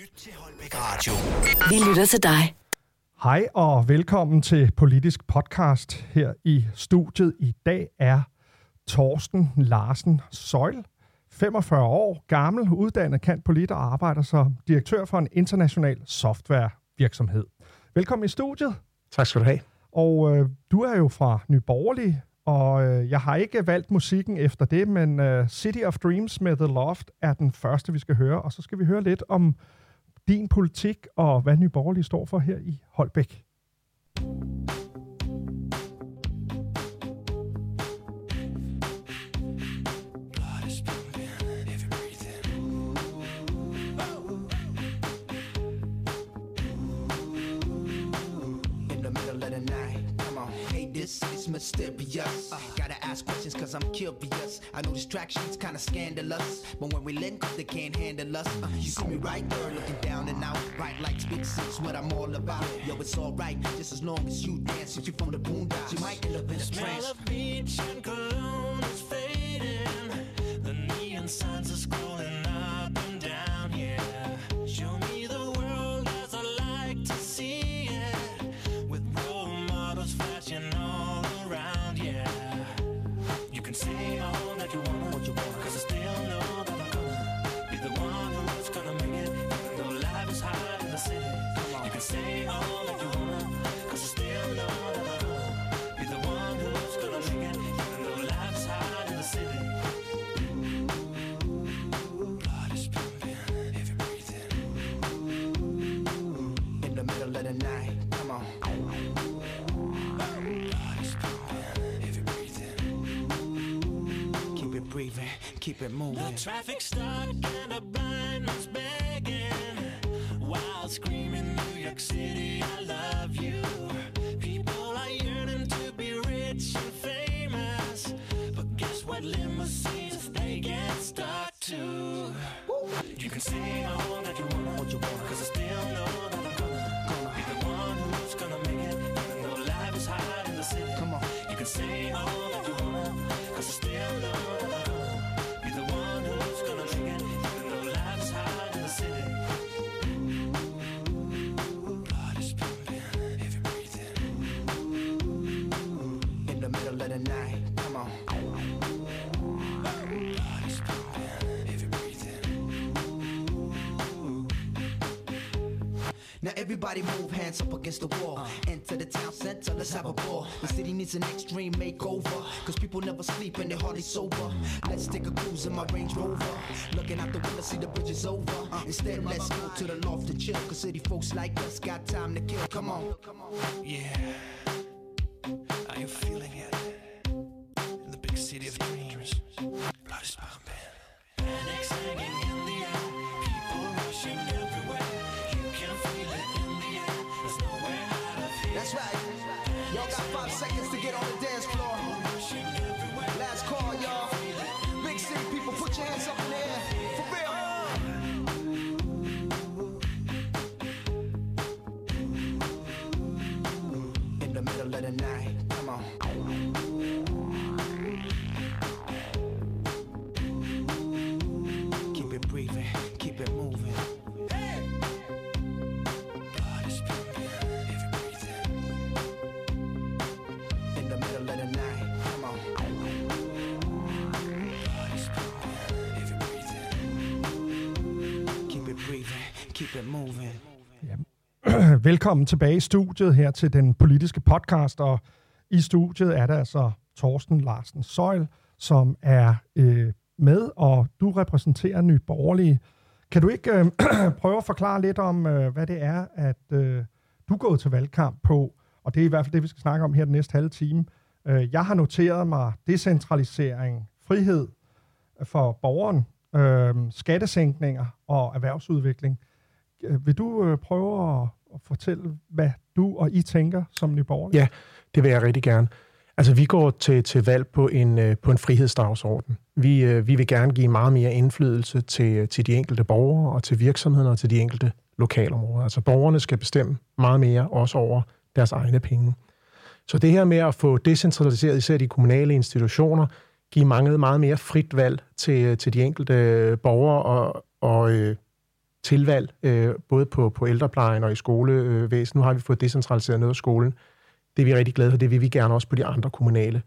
Lyt til Holbæk Radio. Vi lytter til dig. Hej og velkommen til Politisk Podcast her i studiet. I dag er Torsten Larsen Søjl, 45 år, gammel, uddannet kant polit og arbejder som direktør for en international softwarevirksomhed. Velkommen i studiet. Tak skal du have. Og øh, du er jo fra Nyborgerlig, og øh, jeg har ikke valgt musikken efter det, men øh, City of Dreams med The Loft er den første, vi skal høre. Og så skal vi høre lidt om din politik og hvad Nyborgerlig står for her i Holbæk. Mysterious. Uh, gotta ask questions cause I'm curious. I know distractions kinda scandalous, but when we link up, they can't handle us. Uh, you see me right there looking down and out. Bright lights, big six, what I'm all about. Yo, it's alright, just as long as you dance. If you from the boondocks, you might end up in a trance. Smell of beach and cologne keep it The moving. traffic stuck and a blind man's begging. While screaming New York City, I love you. People are yearning to be rich and famous. But guess what limousines they get stuck to? You can say all that you want, what you want Cause I still know that everybody move hands up against the wall. Uh. Enter the town center, let's have a ball. The city needs an extreme makeover. Cause people never sleep and they're hardly sober. Let's take a cruise in my Range Rover. Looking out the window, see the bridge is over. Uh. Instead, let's go to the loft and chill. Cause city folks like us got time to kill. Come on. Yeah right. Y'all got five seconds to get on the dance keep it moving. Velkommen tilbage i studiet her til den politiske podcast, og i studiet er der altså Torsten Larsen Søjl, som er øh, med, og du repræsenterer Ny Borgerlige. Kan du ikke øh, prøve at forklare lidt om, øh, hvad det er, at øh, du er gået til valgkamp på, og det er i hvert fald det, vi skal snakke om her den næste halve time. Øh, jeg har noteret mig decentralisering, frihed for borgeren, øh, skattesænkninger og erhvervsudvikling. Øh, vil du øh, prøve at, at fortælle, hvad du og I tænker som nyborgerlige? Ja, det vil jeg rigtig gerne. Altså, vi går til, til valg på en, øh, på en frihedsdagsorden. Vi, øh, vi vil gerne give meget mere indflydelse til, øh, til de enkelte borgere og til virksomhederne og til de enkelte lokalområder. Altså, borgerne skal bestemme meget mere også over deres egne penge. Så det her med at få decentraliseret især de kommunale institutioner, give mange meget mere frit valg til, øh, til de enkelte borgere og, og, øh, tilvalg, øh, både på, på ældreplejen og i skolevæsen. Nu har vi fået decentraliseret noget af skolen. Det er vi rigtig glade for. Det vil vi gerne også på de andre kommunale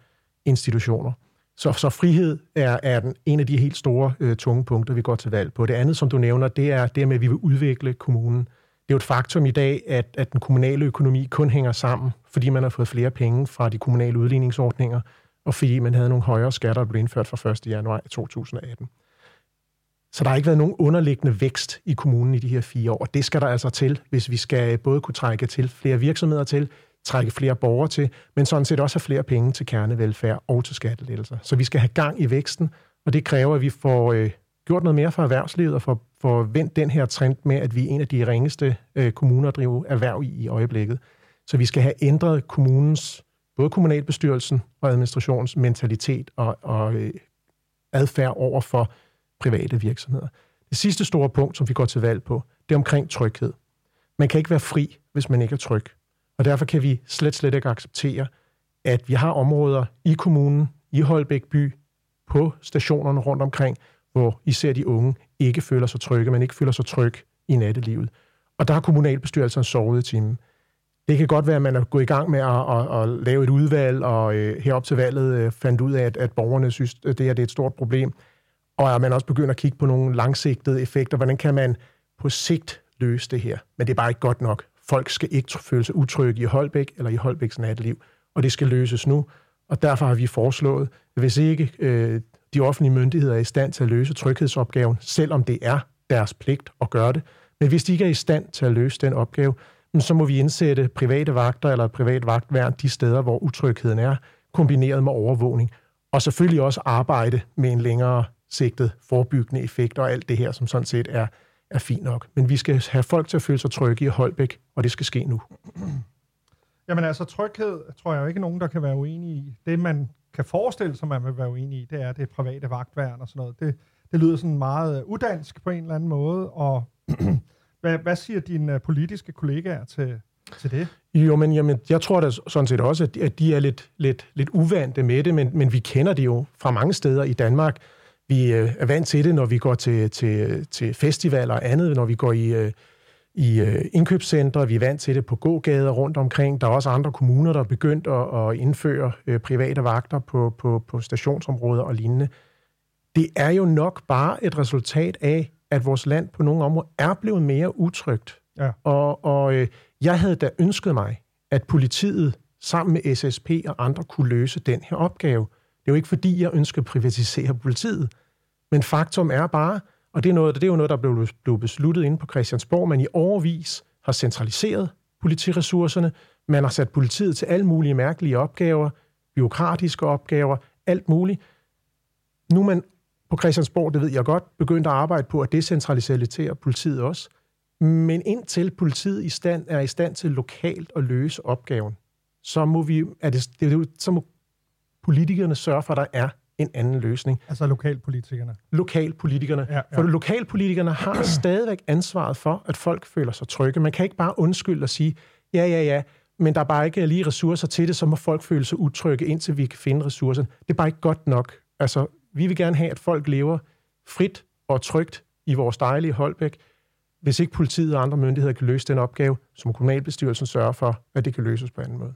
institutioner. Så, så frihed er, er den, en af de helt store øh, tunge punkter, vi går til valg på. Det andet, som du nævner, det er det med, at vi vil udvikle kommunen. Det er jo et faktum i dag, at, at den kommunale økonomi kun hænger sammen, fordi man har fået flere penge fra de kommunale udligningsordninger, og fordi man havde nogle højere skatter, der blev indført fra 1. januar 2018. Så der har ikke været nogen underliggende vækst i kommunen i de her fire år, og det skal der altså til, hvis vi skal både kunne trække til flere virksomheder til, trække flere borgere til, men sådan set også have flere penge til kernevelfærd og til skattelettelser. Så vi skal have gang i væksten, og det kræver, at vi får øh, gjort noget mere for erhvervslivet og får, får vendt den her trend med, at vi er en af de ringeste øh, kommuner at drive erhverv i i øjeblikket. Så vi skal have ændret kommunens, både kommunalbestyrelsen og administrationens mentalitet og, og øh, adfærd over for private virksomheder. Det sidste store punkt, som vi går til valg på, det er omkring tryghed. Man kan ikke være fri, hvis man ikke er tryg. Og derfor kan vi slet, slet ikke acceptere, at vi har områder i kommunen, i Holbæk by, på stationerne rundt omkring, hvor især de unge ikke føler sig trygge, men ikke føler sig tryg i nattelivet. Og der har kommunalbestyrelsen sovet i timen. Det kan godt være, at man er gået i gang med at, at, at lave et udvalg, og øh, herop til valget øh, fandt ud af, at, at borgerne synes, at det her det er et stort problem. Og at man også begynder at kigge på nogle langsigtede effekter. Hvordan kan man på sigt løse det her? Men det er bare ikke godt nok. Folk skal ikke føle sig utrygge i Holbæk eller i Holbæks natteliv, og det skal løses nu. Og derfor har vi foreslået, at hvis ikke øh, de offentlige myndigheder er i stand til at løse tryghedsopgaven, selvom det er deres pligt at gøre det, men hvis de ikke er i stand til at løse den opgave, så må vi indsætte private vagter eller privat vagtværn de steder, hvor utrygheden er, kombineret med overvågning. Og selvfølgelig også arbejde med en længere sigtet forebyggende effekt og alt det her, som sådan set er, er fint nok. Men vi skal have folk til at føle sig trygge i Holbæk, og det skal ske nu. Jamen altså, tryghed tror jeg jo ikke nogen, der kan være uenig i. Det, man kan forestille sig, man vil være uenig i, det er det private vagtværn og sådan noget. Det, det lyder sådan meget øh, udansk på en eller anden måde, og hvad, hvad siger dine øh, politiske kollegaer til, til det? Jo, men jamen, jeg tror da sådan set også, at de, at de er lidt, lidt, lidt uvante med det, men, men vi kender det jo fra mange steder i Danmark. Vi øh, er vant til det, når vi går til, til, til festivaler og andet, når vi går i, øh, i øh, indkøbscentre. Vi er vant til det på gågader rundt omkring. Der er også andre kommuner, der er begyndt at, at indføre øh, private vagter på, på, på stationsområder og lignende. Det er jo nok bare et resultat af, at vores land på nogle områder er blevet mere utrygt. Ja. Og, og øh, jeg havde da ønsket mig, at politiet sammen med SSP og andre kunne løse den her opgave. Det er jo ikke fordi, jeg ønsker at privatisere politiet, men faktum er bare, og det er, noget, det er jo noget, der blev, blev besluttet inde på Christiansborg, man i overvis har centraliseret politiressourcerne, man har sat politiet til alle mulige mærkelige opgaver, byråkratiske opgaver, alt muligt. Nu er man på Christiansborg, det ved jeg godt, begyndt at arbejde på at decentralisere politiet også. Men indtil politiet i stand, er i stand til lokalt at løse opgaven, så må, vi, er det, det, så må politikerne sørge for, at der er en anden løsning. Altså lokalpolitikerne. Lokalpolitikerne. Ja, ja. For lokalpolitikerne har stadigvæk ansvaret for, at folk føler sig trygge. Man kan ikke bare undskylde og sige, ja, ja, ja, men der er bare ikke lige ressourcer til det, så må folk føle sig utrygge, indtil vi kan finde ressourcerne. Det er bare ikke godt nok. Altså, vi vil gerne have, at folk lever frit og trygt i vores dejlige Holbæk. Hvis ikke politiet og andre myndigheder kan løse den opgave, så må kommunalbestyrelsen sørge for, at det kan løses på anden måde.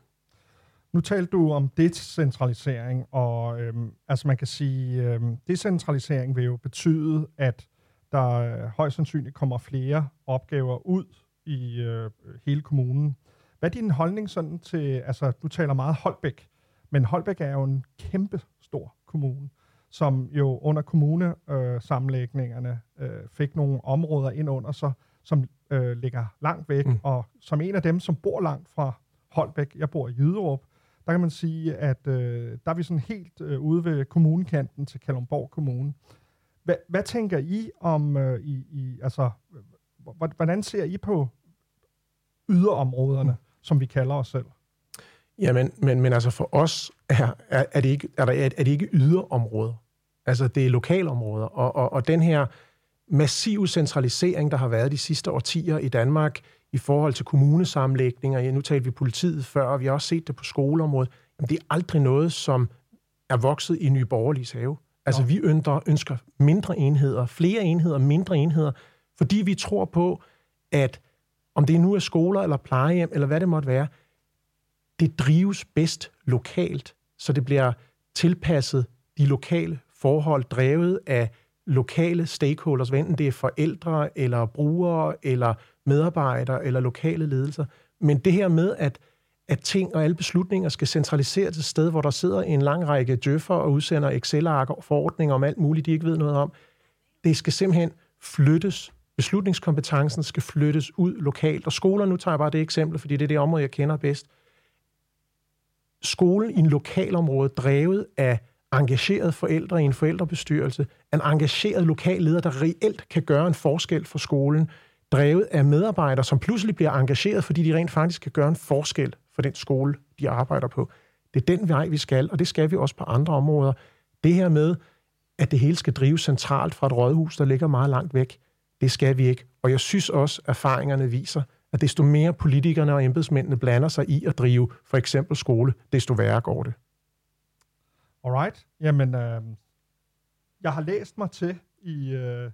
Nu talte du om decentralisering, og øhm, altså man kan sige, øhm, decentralisering vil jo betyde, at der øh, højst sandsynligt kommer flere opgaver ud i øh, hele kommunen. Hvad er din holdning sådan til, altså du taler meget Holbæk, men Holbæk er jo en kæmpe stor kommune, som jo under kommunesammenlægningerne øh, fik nogle områder ind under sig, som øh, ligger langt væk, Mm. og som en af dem, som bor langt fra Holbæk, jeg bor i Jyderup, der kan man sige, at øh, der er vi sådan helt øh, ude ved kommunekanten til Kalundborg Kommune. Hva, hvad tænker I om, øh, i, i, altså, hvordan ser I på yderområderne, mm. som vi kalder os selv? Jamen, men, men altså for os er, er, er, det ikke, er, der, er det ikke yderområder. Altså det er lokalområder. Og, og, og den her massive centralisering, der har været de sidste årtier i Danmark i forhold til kommunesammenlægninger, ja, nu talte vi politiet før, og vi har også set det på skoleområdet, jamen det er aldrig noget, som er vokset i Nye Borgerliges have. Altså vi ønsker, ønsker mindre enheder, flere enheder, mindre enheder, Fordi vi tror på, at om det nu er skoler eller plejehjem, eller hvad det måtte være, det drives bedst lokalt, så det bliver tilpasset de lokale forhold, drevet af lokale stakeholders, hvad enten det er forældre, eller brugere, eller medarbejdere, eller lokale ledelser. Men det her med, at, at ting og alle beslutninger skal centraliseres til et sted, hvor der sidder en lang række djøffer og udsender Excel-ark og forordninger om alt muligt, de ikke ved noget om, det skal simpelthen flyttes. Beslutningskompetencen skal flyttes ud lokalt. Og skoler, nu tager jeg bare det eksempel, fordi det er det område, jeg kender bedst. Skolen i en lokalområde, drevet af engagerede forældre i en forældrebestyrelse, en engageret lokal leder, der reelt kan gøre en forskel for skolen, drevet af medarbejdere, som pludselig bliver engageret, fordi de rent faktisk kan gøre en forskel for den skole, de arbejder på. Det er den vej, vi skal, og det skal vi også på andre områder. Det her med, at det hele skal drives centralt fra et rådhus, der ligger meget langt væk, det skal vi ikke. Og jeg synes også, at erfaringerne viser, at desto mere politikerne og embedsmændene blander sig i at drive for eksempel skole, desto værre går det. Alright. Jamen, øh, jeg har læst mig til i øh,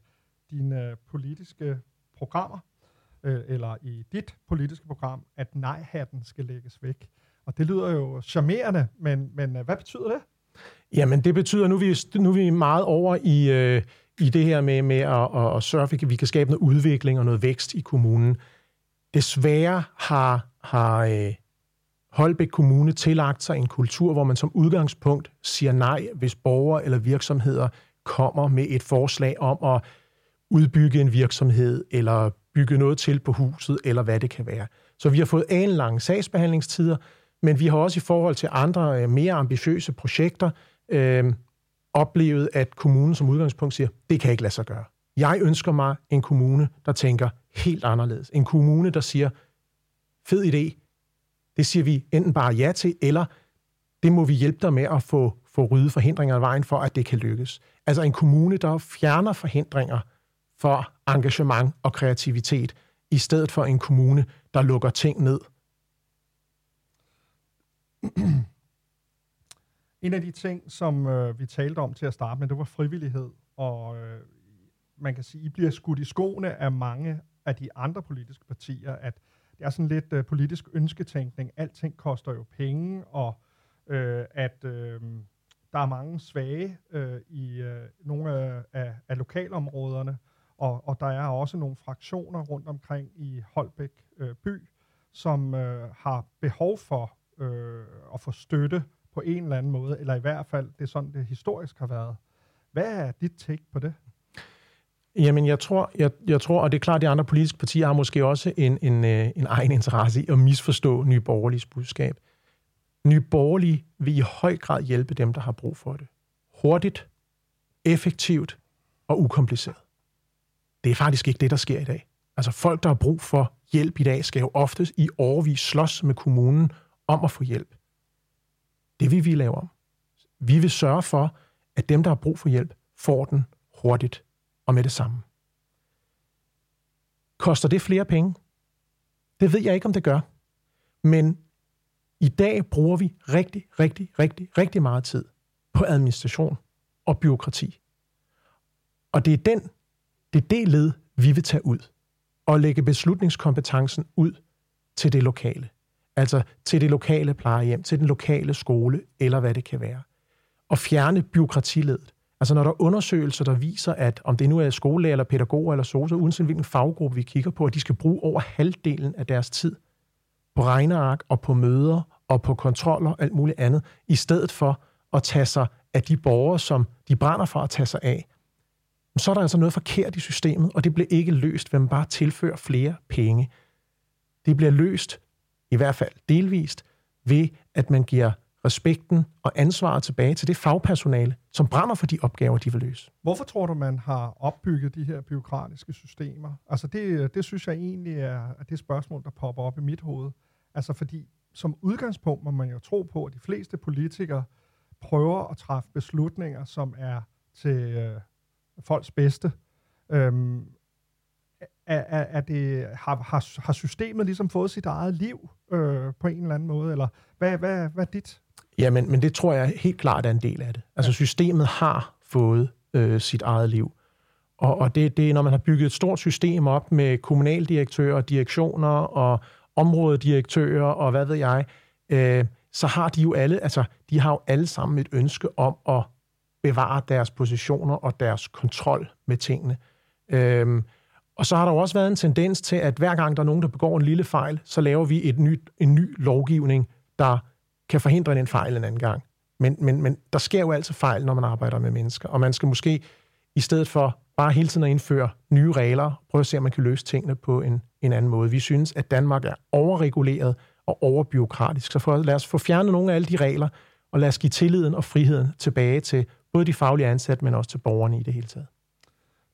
dine øh, politiske programmer, øh, eller i dit politiske program, at nej-hatten skal lægges væk. Og det lyder jo charmerende, men, men øh, hvad betyder det? Jamen, det betyder, nu er vi, nu er vi meget over i, øh, i det her med, med at, at, at sørge for, at vi kan skabe noget udvikling og noget vækst i kommunen. Desværre har, har øh, Holbæk Kommune tillagt sig en kultur, hvor man som udgangspunkt siger nej, hvis borgere eller virksomheder kommer med et forslag om at udbygge en virksomhed, eller bygge noget til på huset, eller hvad det kan være. Så vi har fået en lange sagsbehandlingstider, men vi har også i forhold til andre øh, mere ambitiøse projekter øh, oplevet, at kommunen som udgangspunkt siger, det kan ikke lade sig gøre. Jeg ønsker mig en kommune, der tænker helt anderledes. En kommune, der siger, fed idé, det siger vi enten bare ja til, eller det må vi hjælpe dig med at få, få ryddet forhindringer af vejen for, at det kan lykkes. Altså en kommune, der fjerner forhindringer for engagement og kreativitet, i stedet for en kommune, der lukker ting ned. En af de ting, som øh, vi talte om til at starte med, det var frivillighed. Og øh, man kan sige, I bliver skudt i skoene af mange af de andre politiske partier, at det er sådan lidt øh, politisk ønsketænkning. Alting koster jo penge, og øh, at øh, der er mange svage øh, i øh, nogle af, af, af lokalområderne, og, og der er også nogle fraktioner rundt omkring i Holbæk øh, by, som øh, har behov for øh, at få støtte på en eller anden måde, eller i hvert fald, det er sådan, det historisk har været. Hvad er dit take på det? Jamen, jeg tror, jeg, jeg tror, og det er klart, at de andre politiske partier har måske også en, en, øh, en egen interesse i at misforstå Nye Borgerliges budskab. Nye Borgerlige vil i høj grad hjælpe dem, der har brug for det. Hurtigt, effektivt og ukompliceret. Det er faktisk ikke det, der sker i dag. Altså folk, der har brug for hjælp i dag, skal jo oftest i årvis slås med kommunen om at få hjælp. Det vil vi lave om. Vi vil sørge for, at dem, der har brug for hjælp, får den hurtigt og med det samme. Koster det flere penge? Det ved jeg ikke, om det gør. Men i dag bruger vi rigtig, rigtig, rigtig, rigtig meget tid på administration og byråkrati. Og det er den, det er det led, vi vil tage ud og lægge beslutningskompetencen ud til det lokale. Altså til det lokale plejehjem, til den lokale skole, eller hvad det kan være. Og fjerne byråkratiledet. Altså når der er undersøgelser, der viser, at om det nu er skolelærer eller pædagoger eller soser, uanset hvilken faggruppe vi kigger på, at de skal bruge over halvdelen af deres tid på regneark og på møder og på kontroller og alt muligt andet, i stedet for at tage sig af de borgere, som de brænder for at tage sig af, så er der altså noget forkert i systemet, og det bliver ikke løst, ved man bare tilfører flere penge. Det bliver løst, i hvert fald delvist, ved at man giver respekten og ansvaret tilbage til det fagpersonale, som brænder for de opgaver, de vil løse. Hvorfor tror du, man har opbygget de her byråkratiske systemer? Altså det, det synes jeg egentlig er, er det spørgsmål, der popper op i mit hoved. Altså fordi som udgangspunkt må man jo tro på, at de fleste politikere prøver at træffe beslutninger, som er til øh, folks bedste. Øhm, er, er, er det, har, har, har systemet ligesom fået sit eget liv øh, på en eller anden måde? Eller hvad, hvad, hvad er dit? Ja, men, men det tror jeg helt klart er en del af det. Altså systemet har fået øh, sit eget liv. Og, og det, det er, når man har bygget et stort system op med kommunaldirektører, direktioner og områdedirektører og hvad ved jeg, øh, så har de jo alle, altså, de har jo alle sammen et ønske om at bevare deres positioner og deres kontrol med tingene. Øhm, og så har der jo også været en tendens til, at hver gang der er nogen, der begår en lille fejl, så laver vi et nyt, en ny lovgivning, der kan forhindre den fejl en anden gang. Men, men, men der sker jo altid fejl, når man arbejder med mennesker, og man skal måske i stedet for bare hele tiden at indføre nye regler, prøve at se, om man kan løse tingene på en, en anden måde. Vi synes, at Danmark er overreguleret og overbyråkratisk, så for, lad os få fjernet nogle af alle de regler, og lad os give tilliden og friheden tilbage til både de faglige ansatte, men også til borgerne i det hele taget.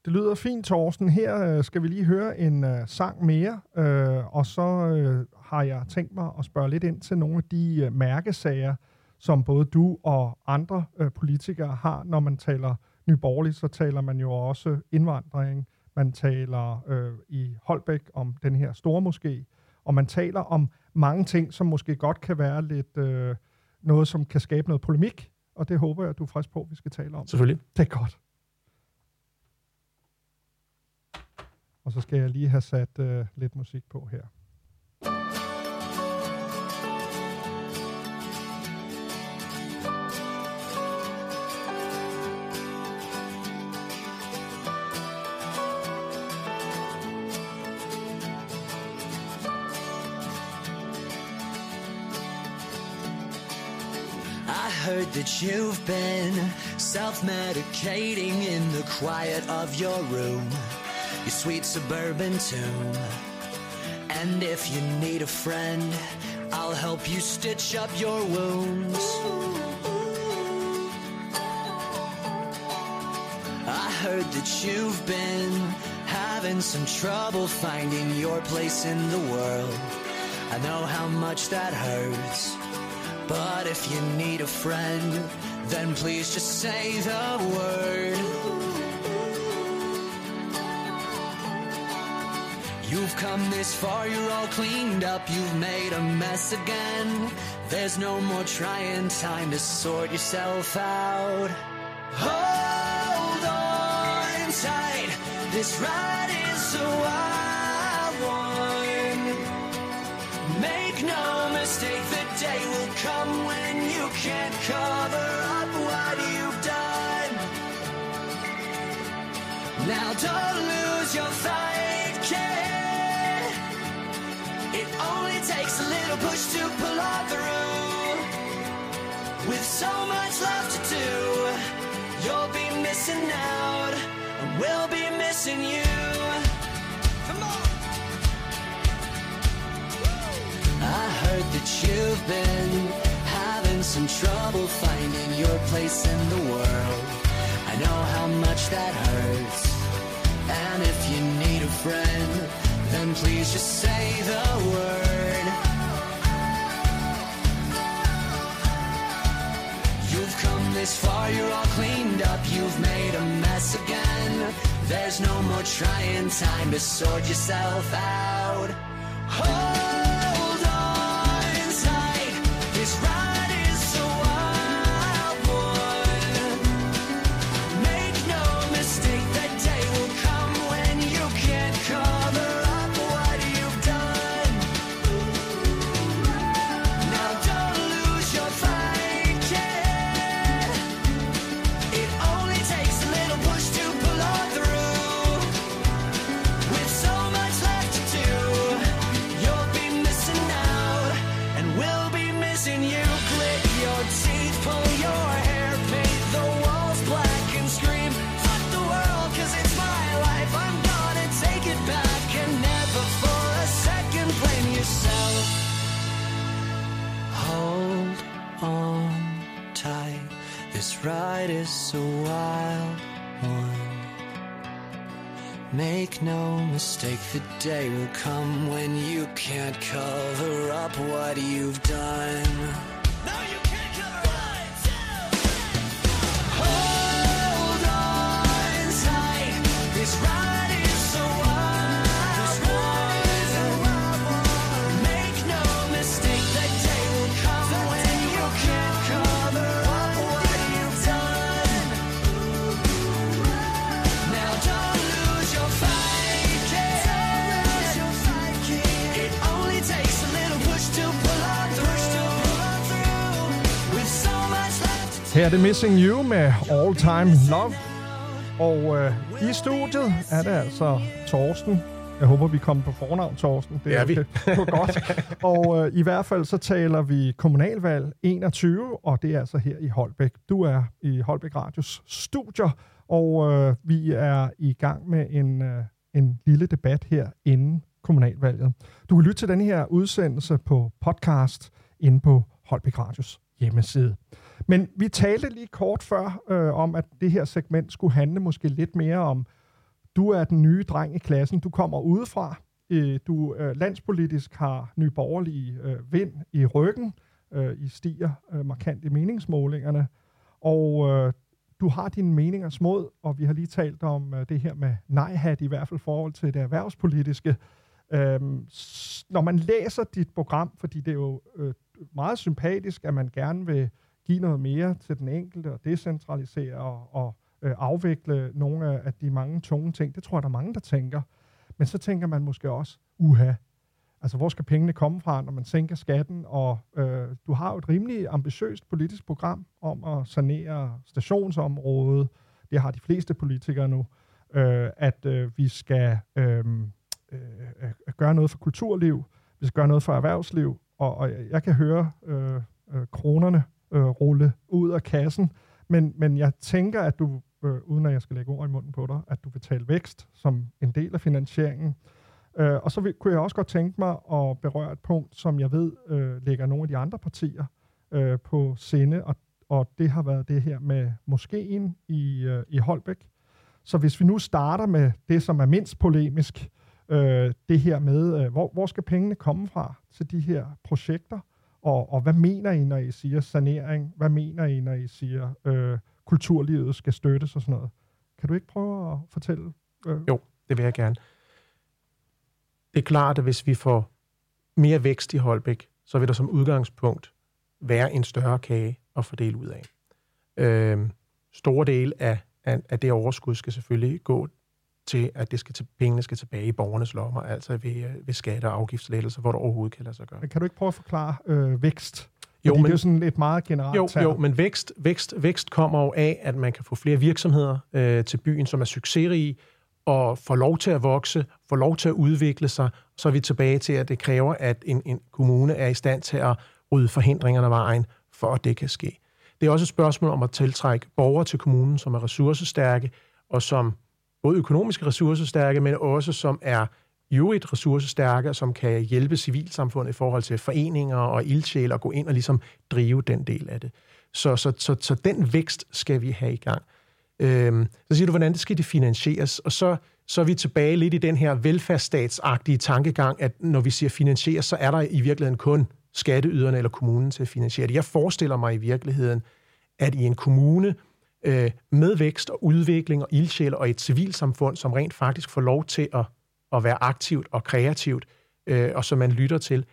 Det lyder fint, Thorsten. Her øh, skal vi lige høre en øh, sang mere, øh, og så øh, har jeg tænkt mig at spørge lidt ind til nogle af de øh, mærkesager, som både du og andre øh, politikere har, når man taler nyborgerligt, så taler man jo også indvandring, man taler øh, i Holbæk om den her store moské, og man taler om mange ting, som måske godt kan være lidt øh, noget, som kan skabe noget polemik, og det håber jeg, at du er frisk på, at vi skal tale om. Selvfølgelig. Det er godt. Og så skal jeg lige have sat øh, lidt musik på her. That you've been self medicating in the quiet of your room, your sweet suburban tomb. And if you need a friend, I'll help you stitch up your wounds. I heard that you've been having some trouble finding your place in the world. I know how much that hurts. But if you need a friend, then please just say the word. You've come this far, you're all cleaned up, you've made a mess again. There's no more trying time to sort yourself out. Hold on tight, this ride is a wild Now don't lose your fight, kid. It only takes a little push to pull on through. With so much left to do, you'll be missing out, and we'll be missing you. Come on. I heard that you've been having some trouble finding your place in the world. I know how much that hurts. And if you need a friend, then please just say the word. You've come this far, you're all cleaned up, you've made a mess again. There's no more trying time to sort yourself out. This ride is a wild one. Make no mistake, the day will come when you can't cover up what you've done. Her er det Missing You med All Time Love. Og øh, i studiet er det altså Torsten. Jeg håber, vi kommer på fornavn, Torsten. Det er vi. Det var godt. Og øh, i hvert fald så taler vi kommunalvalg 21, og det er altså her i Holbæk. Du er i Holbæk Radios studier, og øh, vi er i gang med en, øh, en lille debat her inden kommunalvalget. Du kan lytte til den her udsendelse på podcast inde på Holbæk Radios hjemmeside. Men vi talte lige kort før øh, om, at det her segment skulle handle måske lidt mere om, du er den nye dreng i klassen, du kommer udefra, øh, du øh, landspolitisk har nyborgerlige øh, vind i ryggen, øh, I stiger øh, markant i meningsmålingerne, og øh, du har dine meninger smod, og vi har lige talt om øh, det her med nej-hat, i hvert fald i forhold til det erhvervspolitiske. Øhm, når man læser dit program, fordi det er jo øh, meget sympatisk, at man gerne vil give noget mere til den enkelte og decentralisere og, og øh, afvikle nogle af, af de mange tunge ting. Det tror jeg, der er mange, der tænker. Men så tænker man måske også, uha, altså hvor skal pengene komme fra, når man sænker skatten? Og øh, du har jo et rimelig ambitiøst politisk program om at sanere stationsområdet. Det har de fleste politikere nu. Øh, at øh, vi skal øh, øh, gøre noget for kulturliv, vi skal gøre noget for erhvervsliv, og, og jeg- jeg kan høre øh, øh, kronerne øh, rulle ud af kassen, men, men jeg tænker, at du, øh, uden at jeg skal lægge ord i munden på dig, at du vil tale vækst som en del af finansieringen. Øh, og så vil, kunne jeg også godt tænke mig at berøre et punkt, som jeg ved øh, ligger nogle af de andre partier øh, på sinde, og, og det har været det her med moskeen i, øh, i Holbæk. Så hvis vi nu starter med det, som er mindst polemisk, øh, det her med, øh, hvor, hvor skal pengene komme fra til de her projekter? Og, og hvad mener I, når I siger sanering? Hvad mener I, når I siger, øh, kulturlivet skal støttes og sådan noget? Kan du ikke prøve at fortælle? Øh, Jo, det vil jeg gerne. Det er klart, at hvis vi får mere vækst i Holbæk, så vil der som udgangspunkt være en større kage at fordele ud af. Øh, store del af, af, af det overskud skal selvfølgelig gå til, at det skal til, pengene skal tilbage i borgernes lommer, altså ved, øh, ved skatte- og afgiftslettelser, hvor det overhovedet kan lade sig gøre. Men Kan du ikke prøve at forklare øh, vækst? Jo, Fordi det men- er jo sådan et meget generelt Jo, term. jo, men vækst, vækst, vækst kommer jo af, at man kan få flere virksomheder øh, til byen, som er succesrige, og får lov til at vokse, får lov til at udvikle sig. Så er vi tilbage til, at det kræver, at en, en kommune er i stand til at rydde forhindringerne af vejen, for at det kan ske. Det er også et spørgsmål om at tiltrække borgere til kommunen, som er ressourcestærke, og som både økonomisk ressourcestærke, men også som er jo et ressourcestærke, som kan hjælpe civilsamfundet i forhold til foreninger og ildsjæle og gå ind og ligesom drive den del af det. Så, så, så, så den vækst skal vi have i gang. Øhm, så siger du, hvordan det skal det finansieres, og så, så er vi tilbage lidt i den her velfærdsstatsagtige tankegang, at når vi siger finansieres, så er der i virkeligheden kun skatteyderne eller kommunen til at finansiere det. Jeg forestiller mig i virkeligheden, at i en kommune øh, med vækst og udvikling og ildsjæl og et civilsamfund, som rent faktisk får lov til at, at være aktivt og kreativt, øh, og som man lytter til,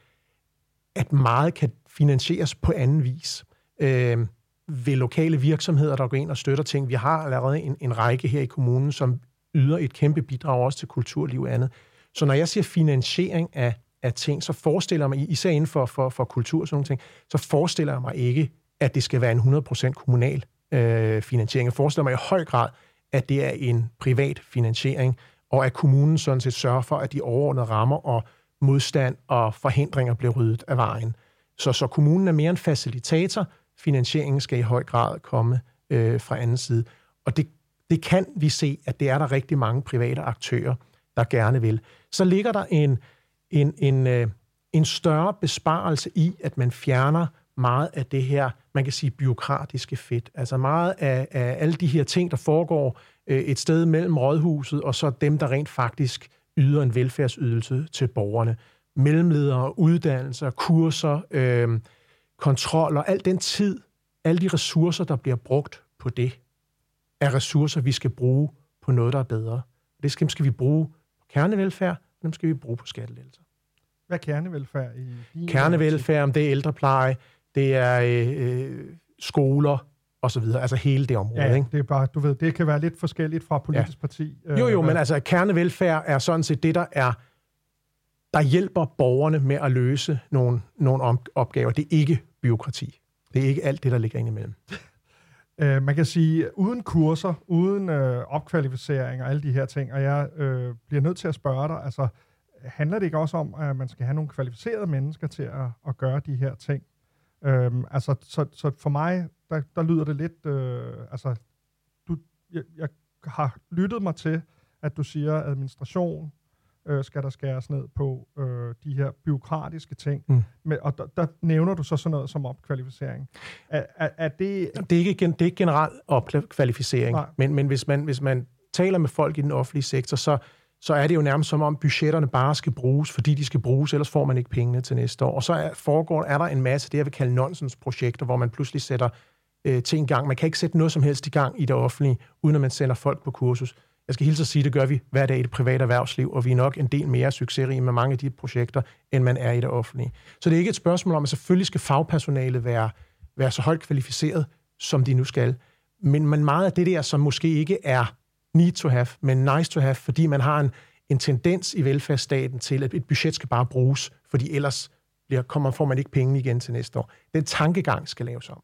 at meget kan finansieres på anden vis. Øh, ved lokale virksomheder, der går ind og støtter ting. Vi har allerede en, en række her i kommunen, som yder et kæmpe bidrag også til kulturliv og andet. Så når jeg siger finansiering af, af ting, så forestiller jeg mig, især inden for, for, for kultur og sådan nogle ting, så forestiller jeg mig ikke, at det skal være en 100% kommunal øh, finansiering. Jeg forestiller mig i høj grad, at det er en privat finansiering, og at kommunen sådan set sørger for, at de overordnede rammer og modstand og forhindringer bliver ryddet af vejen. Så, så kommunen er mere en facilitator. Finansieringen skal i høj grad komme øh, fra anden side. Og det, det kan vi se, at det er der rigtig mange private aktører, der gerne vil. Så ligger der en, en, en, øh, en større besparelse i, at man fjerner meget af det her, man kan sige, byråkratiske fedt. Altså meget af, af alle de her ting, der foregår øh, et sted mellem rådhuset og så dem, der rent faktisk yder en velfærdsydelse til borgerne. Mellemledere, uddannelser, kurser, øh, kontroller, al den tid, alle de ressourcer, der bliver brugt på det, er ressourcer, vi skal bruge på noget, der er bedre. Det skal, skal vi bruge på kernevelfærd, og dem skal vi bruge på skattelettelser. Hvad er kernevelfærd i Kernevelfærd, om det er ældrepleje, det er øh, skoler og så videre. Altså hele det område. Ja, ikke? det er bare, du ved, det kan være lidt forskelligt fra politisk ja. parti. øh, Jo, jo, men altså kernevelfærd er sådan set det, der er der hjælper borgerne med at løse nogle, nogle opgaver. Det er ikke byråkrati. Det er ikke alt det, der ligger indimellem. Øh, man kan sige, uden kurser, uden øh, opkvalificering og alle de her ting, og jeg øh, bliver nødt til at spørge dig, altså, handler det ikke også om, at man skal have nogle kvalificerede mennesker til at, at gøre de her ting? Øhm, altså, så, så for mig, der, der lyder det lidt, øh, altså, du, jeg, jeg har lyttet mig til, at du siger, at administration øh, skal der skæres ned på øh, de her byråkratiske ting. Mm. Men, og der, der nævner du så sådan noget som opkvalificering. Er, er, er det... Det er ikke, det er ikke generelt opkvalificering, Nej. men, men hvis, man, hvis man taler med folk i den offentlige sektor, så, så er det jo nærmest som om budgetterne bare skal bruges, fordi de skal bruges, ellers får man ikke pengene til næste år. Og så er, foregår, er der en masse, det jeg vil kalde nonsensprojekter, hvor man pludselig sætter øh, ting i gang. Man kan ikke sætte noget som helst i gang i det offentlige, uden at man sender folk på kursus. Jeg skal hilse at sige, det gør vi hver dag i det private erhvervsliv, og vi er nok en del mere succesrige med mange af de projekter, end man er i det offentlige. Så det er ikke et spørgsmål om, at selvfølgelig skal fagpersonalet være, være så højt kvalificeret, som de nu skal. Men, men meget af det der, som måske ikke er need to have, men nice to have, fordi man har en, en tendens i velfærdsstaten til, at et budget skal bare bruges, fordi ellers bliver, kommer, får man ikke penge igen til næste år. Den tankegang skal laves om.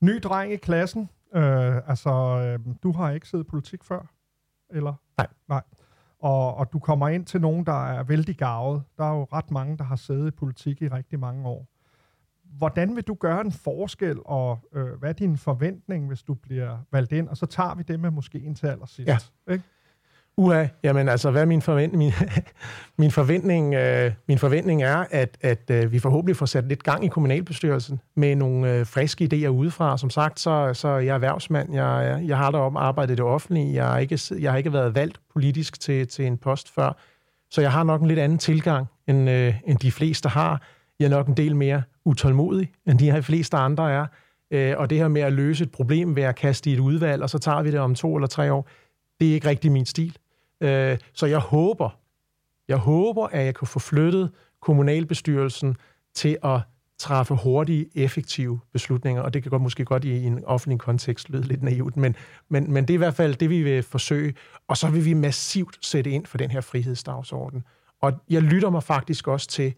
Ny dreng i klassen. Øh, altså, øh, du har ikke siddet i politik før, eller? Nej. Nej. Og, og du kommer ind til nogen, der er vældig gavet. Der er jo ret mange, der har siddet i politik i rigtig mange år. Hvordan vil du gøre en forskel, og øh, hvad er din forventning, hvis du bliver valgt ind? Og så tager vi det med måske ind til allersidst. Ja. Ikke? Uha, jamen altså, hvad er min forventning? Min, min, forventning, øh, min forventning er, at, at øh, vi forhåbentlig får sat lidt gang i kommunalbestyrelsen med nogle øh, friske idéer udefra. Som sagt, så, så er jeg erhvervsmand. Jeg, jeg har derom arbejdet i det offentlige. Jeg har, ikke, jeg har ikke været valgt politisk til, til en post før. Så jeg har nok en lidt anden tilgang, end, øh, end de fleste har. Jeg er nok en del mere utålmodig, end de her fleste andre er. Øh, og det her med at løse et problem ved at kaste i et udvalg, og så tager vi det om to eller tre år, det er ikke rigtig min stil. Øh, så jeg håber, jeg håber, at jeg kan få flyttet kommunalbestyrelsen til at træffe hurtige, effektive beslutninger, og det kan godt, måske godt i en offentlig kontekst lyde lidt naivt, men, men, men det er i hvert fald det, vi vil forsøge, og så vil vi massivt sætte ind for den her frihedsdagsorden. Og jeg lytter mig faktisk også til,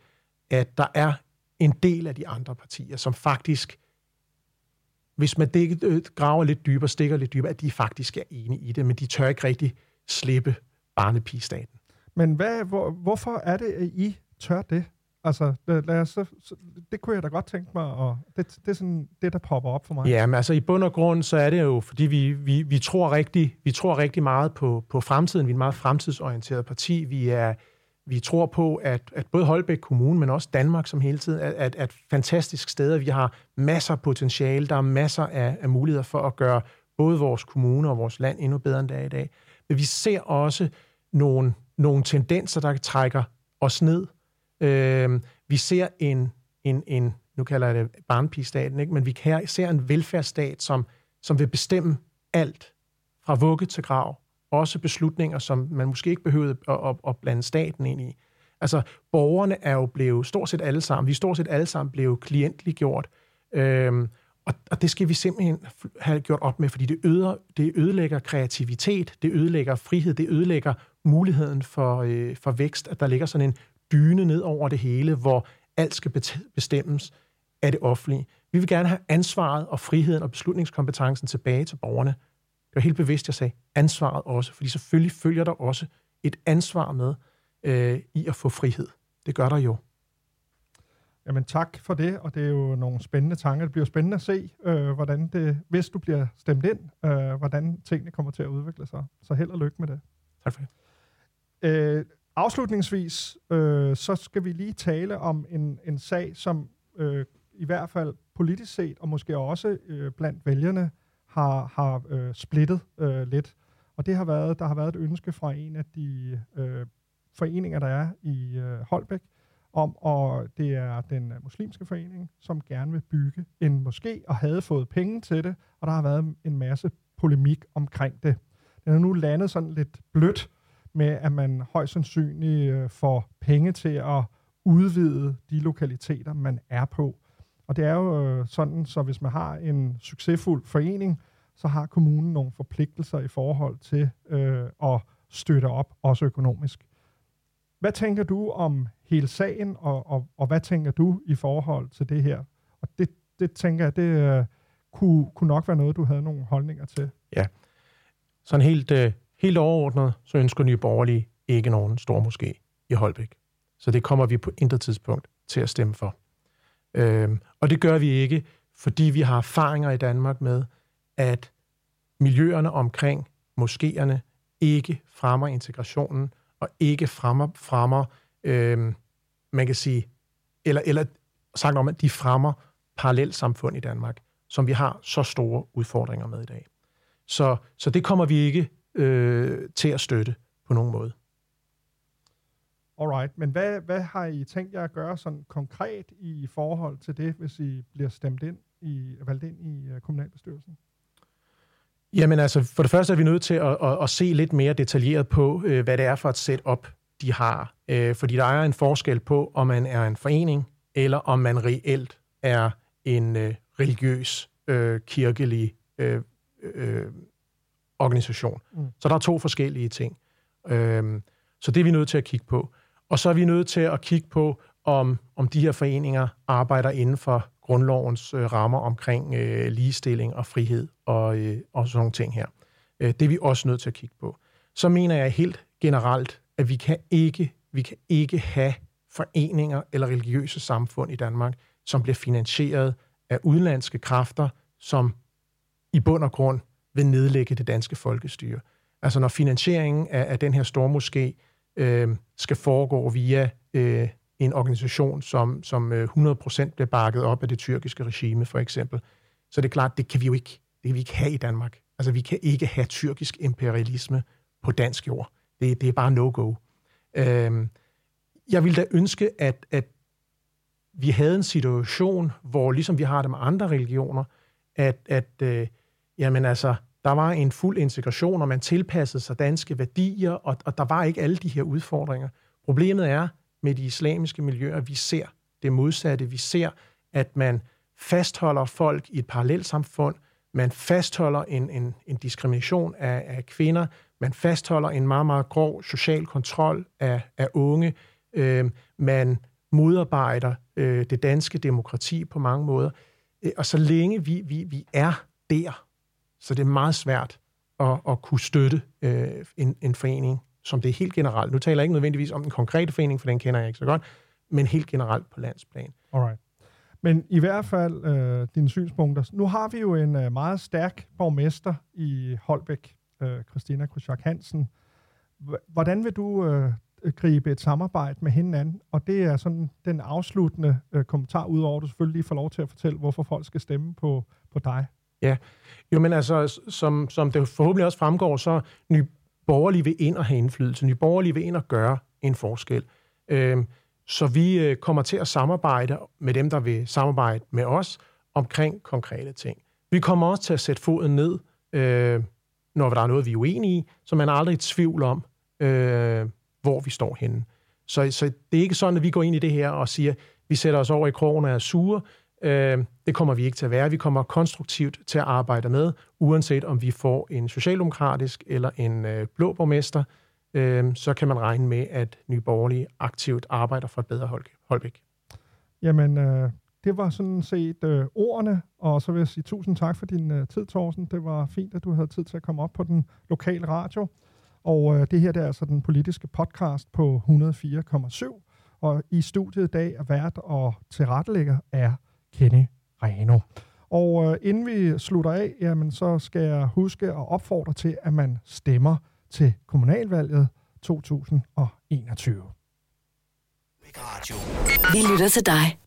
at der er en del af de andre partier, som faktisk, hvis man dæk, øh, graver lidt dybere, stikker lidt dybere, at de faktisk er enige i det, men de tør ikke rigtig slippe barnepigestaten. Men hvad, hvor, hvorfor er det, at I tør det? Altså, lad, os, det kunne jeg da godt tænke mig, og det, det er sådan det, der popper op for mig. Ja, men altså i bund og grund, så er det jo, fordi vi, vi, vi, tror, rigtig, vi tror rigtig meget på, på fremtiden. Vi er et meget fremtidsorienteret parti. Vi, er, vi tror på, at, at både Holbæk Kommune, men også Danmark som hele tiden, er, er, at et fantastisk sted. Vi har masser af potentiale. Der er masser af, af muligheder for at gøre både vores kommune og vores land endnu bedre, end det er i dag. Men vi ser også nogle, nogle tendenser, der trækker os ned. Øh, vi ser en, en, en, nu kalder jeg det barnpigestaten, ikke? men vi ser en velfærdsstat, som, som vil bestemme alt fra vugge til grav. Også beslutninger, som man måske ikke behøvede at, at, at blande staten ind i. Altså, borgerne er jo blevet stort set alle sammen, vi er stort set alle sammen blevet klientliggjort. Øhm, og, og det skal vi simpelthen have gjort op med, fordi det, øder, det ødelægger kreativitet, det ødelægger frihed, det ødelægger muligheden for, øh, for vækst, at der ligger sådan en dyne ned over det hele, hvor alt skal bestemmes af det offentlige. Vi vil gerne have ansvaret og friheden og beslutningskompetencen tilbage til borgerne. Var helt bevidst, jeg sagde ansvaret også, fordi selvfølgelig følger der også et ansvar med øh, i at få frihed. Det gør der jo. Jamen tak for det, og det er jo nogle spændende tanker. Det bliver spændende at se, øh, hvordan det, hvis du bliver stemt ind, øh, hvordan tingene kommer til at udvikle sig. Så held og lykke med det. Tak for det. Øh, afslutningsvis, øh, så skal vi lige tale om en, en sag, som øh, i hvert fald politisk set, og måske også øh, blandt vælgerne, har, har øh, splittet øh, lidt. Og det har været, der har været et ønske fra en af de øh, foreninger, der er i øh, Holbæk, om, og det er den øh, muslimske forening, som gerne vil bygge en moské, og havde fået penge til det, og der har været en masse polemik omkring det. Den er nu landet sådan lidt blødt med, at man højst sandsynligt øh, får penge til at udvide de lokaliteter, man er på. Og det er jo øh, sådan, så hvis man har en succesfuld forening, så har kommunen nogle forpligtelser i forhold til øh, at støtte op, også økonomisk. Hvad tænker du om hele sagen, og, og, og hvad tænker du i forhold til det her? Og det, det tænker jeg, det øh, kunne, kunne nok være noget, du havde nogle holdninger til. Sådan helt, øh, helt overordnet, så ønsker Nye Borgerlige ikke nogen stor moské i Holbæk. Så det kommer vi på intet tidspunkt til at stemme for. Øhm, og det gør vi ikke, fordi vi har erfaringer i Danmark med, at miljøerne omkring moskéerne ikke fremmer integrationen, og ikke fremmer, fremmer øhm, man kan sige, eller, eller sagt om, at de fremmer parallelsamfund i Danmark, som vi har så store udfordringer med i dag. Så, så det kommer vi ikke øh, til at støtte på nogen måde. Alright, men hvad, hvad har I tænkt jer at gøre sådan konkret i forhold til det, hvis I bliver stemt ind i, valgt ind i uh, kommunalbestyrelsen? Jamen altså, for det første er vi nødt til at, at, at se lidt mere detaljeret på, øh, hvad det er for et setup, de har. Øh, fordi der er en forskel på, om man er en forening, eller om man reelt er en øh, religiøs, øh, kirkelig øh, øh, organisation. Mm. Mm. Så der er to forskellige ting. Øh, så det er vi nødt til at kigge på. Og så er vi nødt til at kigge på, om, om de her foreninger arbejder inden for grundlovens øh, rammer omkring øh, ligestilling og frihed og, øh, og sådan nogle ting her. Øh, det er vi også nødt til at kigge på. Så mener jeg helt generelt, at vi kan ikke, vi kan ikke have foreninger eller religiøse samfund i Danmark, som bliver finansieret af udenlandske kræfter, som i bund og grund vil nedlægge det danske folkestyre. Altså når finansieringen af, af den her store moské øh, skal foregå via øh, en organisation, som, som øh, 100% bliver bakket op af det tyrkiske regime, for eksempel, så det er klart, det kan vi jo ikke, det kan vi ikke have i Danmark. Altså vi kan ikke have tyrkisk imperialisme på dansk jord. Det, det er bare no-go. Øh, jeg ville da ønske, at, at vi havde en situation, hvor ligesom vi har det med andre religioner, at, at øh, jamen altså, der var en fuld integration, og man tilpassede sig danske værdier, og, og der var ikke alle de her udfordringer. Problemet er med de islamiske miljøer, vi ser det modsatte. Vi ser, at man fastholder folk i et parallelsamfund, man fastholder en, en, en diskrimination af, af kvinder, man fastholder en meget, meget grov social kontrol af, af unge, øh, man modarbejder øh, det danske demokrati på mange måder. Øh, og så længe vi, vi, vi er der, så det er meget svært at, at kunne støtte øh, en, en forening, som det er helt generelt. Nu taler jeg ikke nødvendigvis om den konkrete forening, for den kender jeg ikke så godt, men helt generelt på landsplan. Alright. Men i hvert fald øh, dine synspunkter. Nu har vi jo en øh, meget stærk borgmester i Holbæk, øh, Christina Kruschak Hansen. Hvordan vil du øh, gribe et samarbejde med hinanden? Og det er sådan den afsluttende øh, kommentar, udover at du selvfølgelig lige får lov til at fortælle, hvorfor folk skal stemme på, på dig. Jo, men altså, som, som det forhåbentlig også fremgår, så Nye Borgerlige vil ind og have indflydelse. Nye Borgerlige vil ind og gøre en forskel. Øhm, så vi øh, kommer til at samarbejde med dem, der vil samarbejde med os omkring konkrete ting. Vi kommer også til at sætte foden ned, øh, når der er noget, vi er uenige i, så man er aldrig i tvivl om, øh, hvor vi står henne. Så, så det er ikke sådan, at vi går ind i det her og siger, vi sætter os over i krogen og er sure. Øh, det kommer vi ikke til at være. Vi kommer konstruktivt til at arbejde med, uanset om vi får en socialdemokratisk eller en øh, blå borgmester, øh, så kan man regne med, at Nye Borgerlige aktivt arbejder for et bedre Holbæk. Holbæk. Jamen, øh, det var sådan set øh, ordene, og så vil jeg sige tusind tak for din øh, tid, Thorsten. Det var fint, at du havde tid til at komme op på den lokale radio. Og øh, det her det er altså den politiske podcast på 104,7. Og i studiet i dag er vært og tilrettelægger er Kenny Reno. Og øh, inden vi slutter af, jamen, så skal jeg huske at opfordre til, at man stemmer til kommunalvalget 2021. Vi lytter til dig.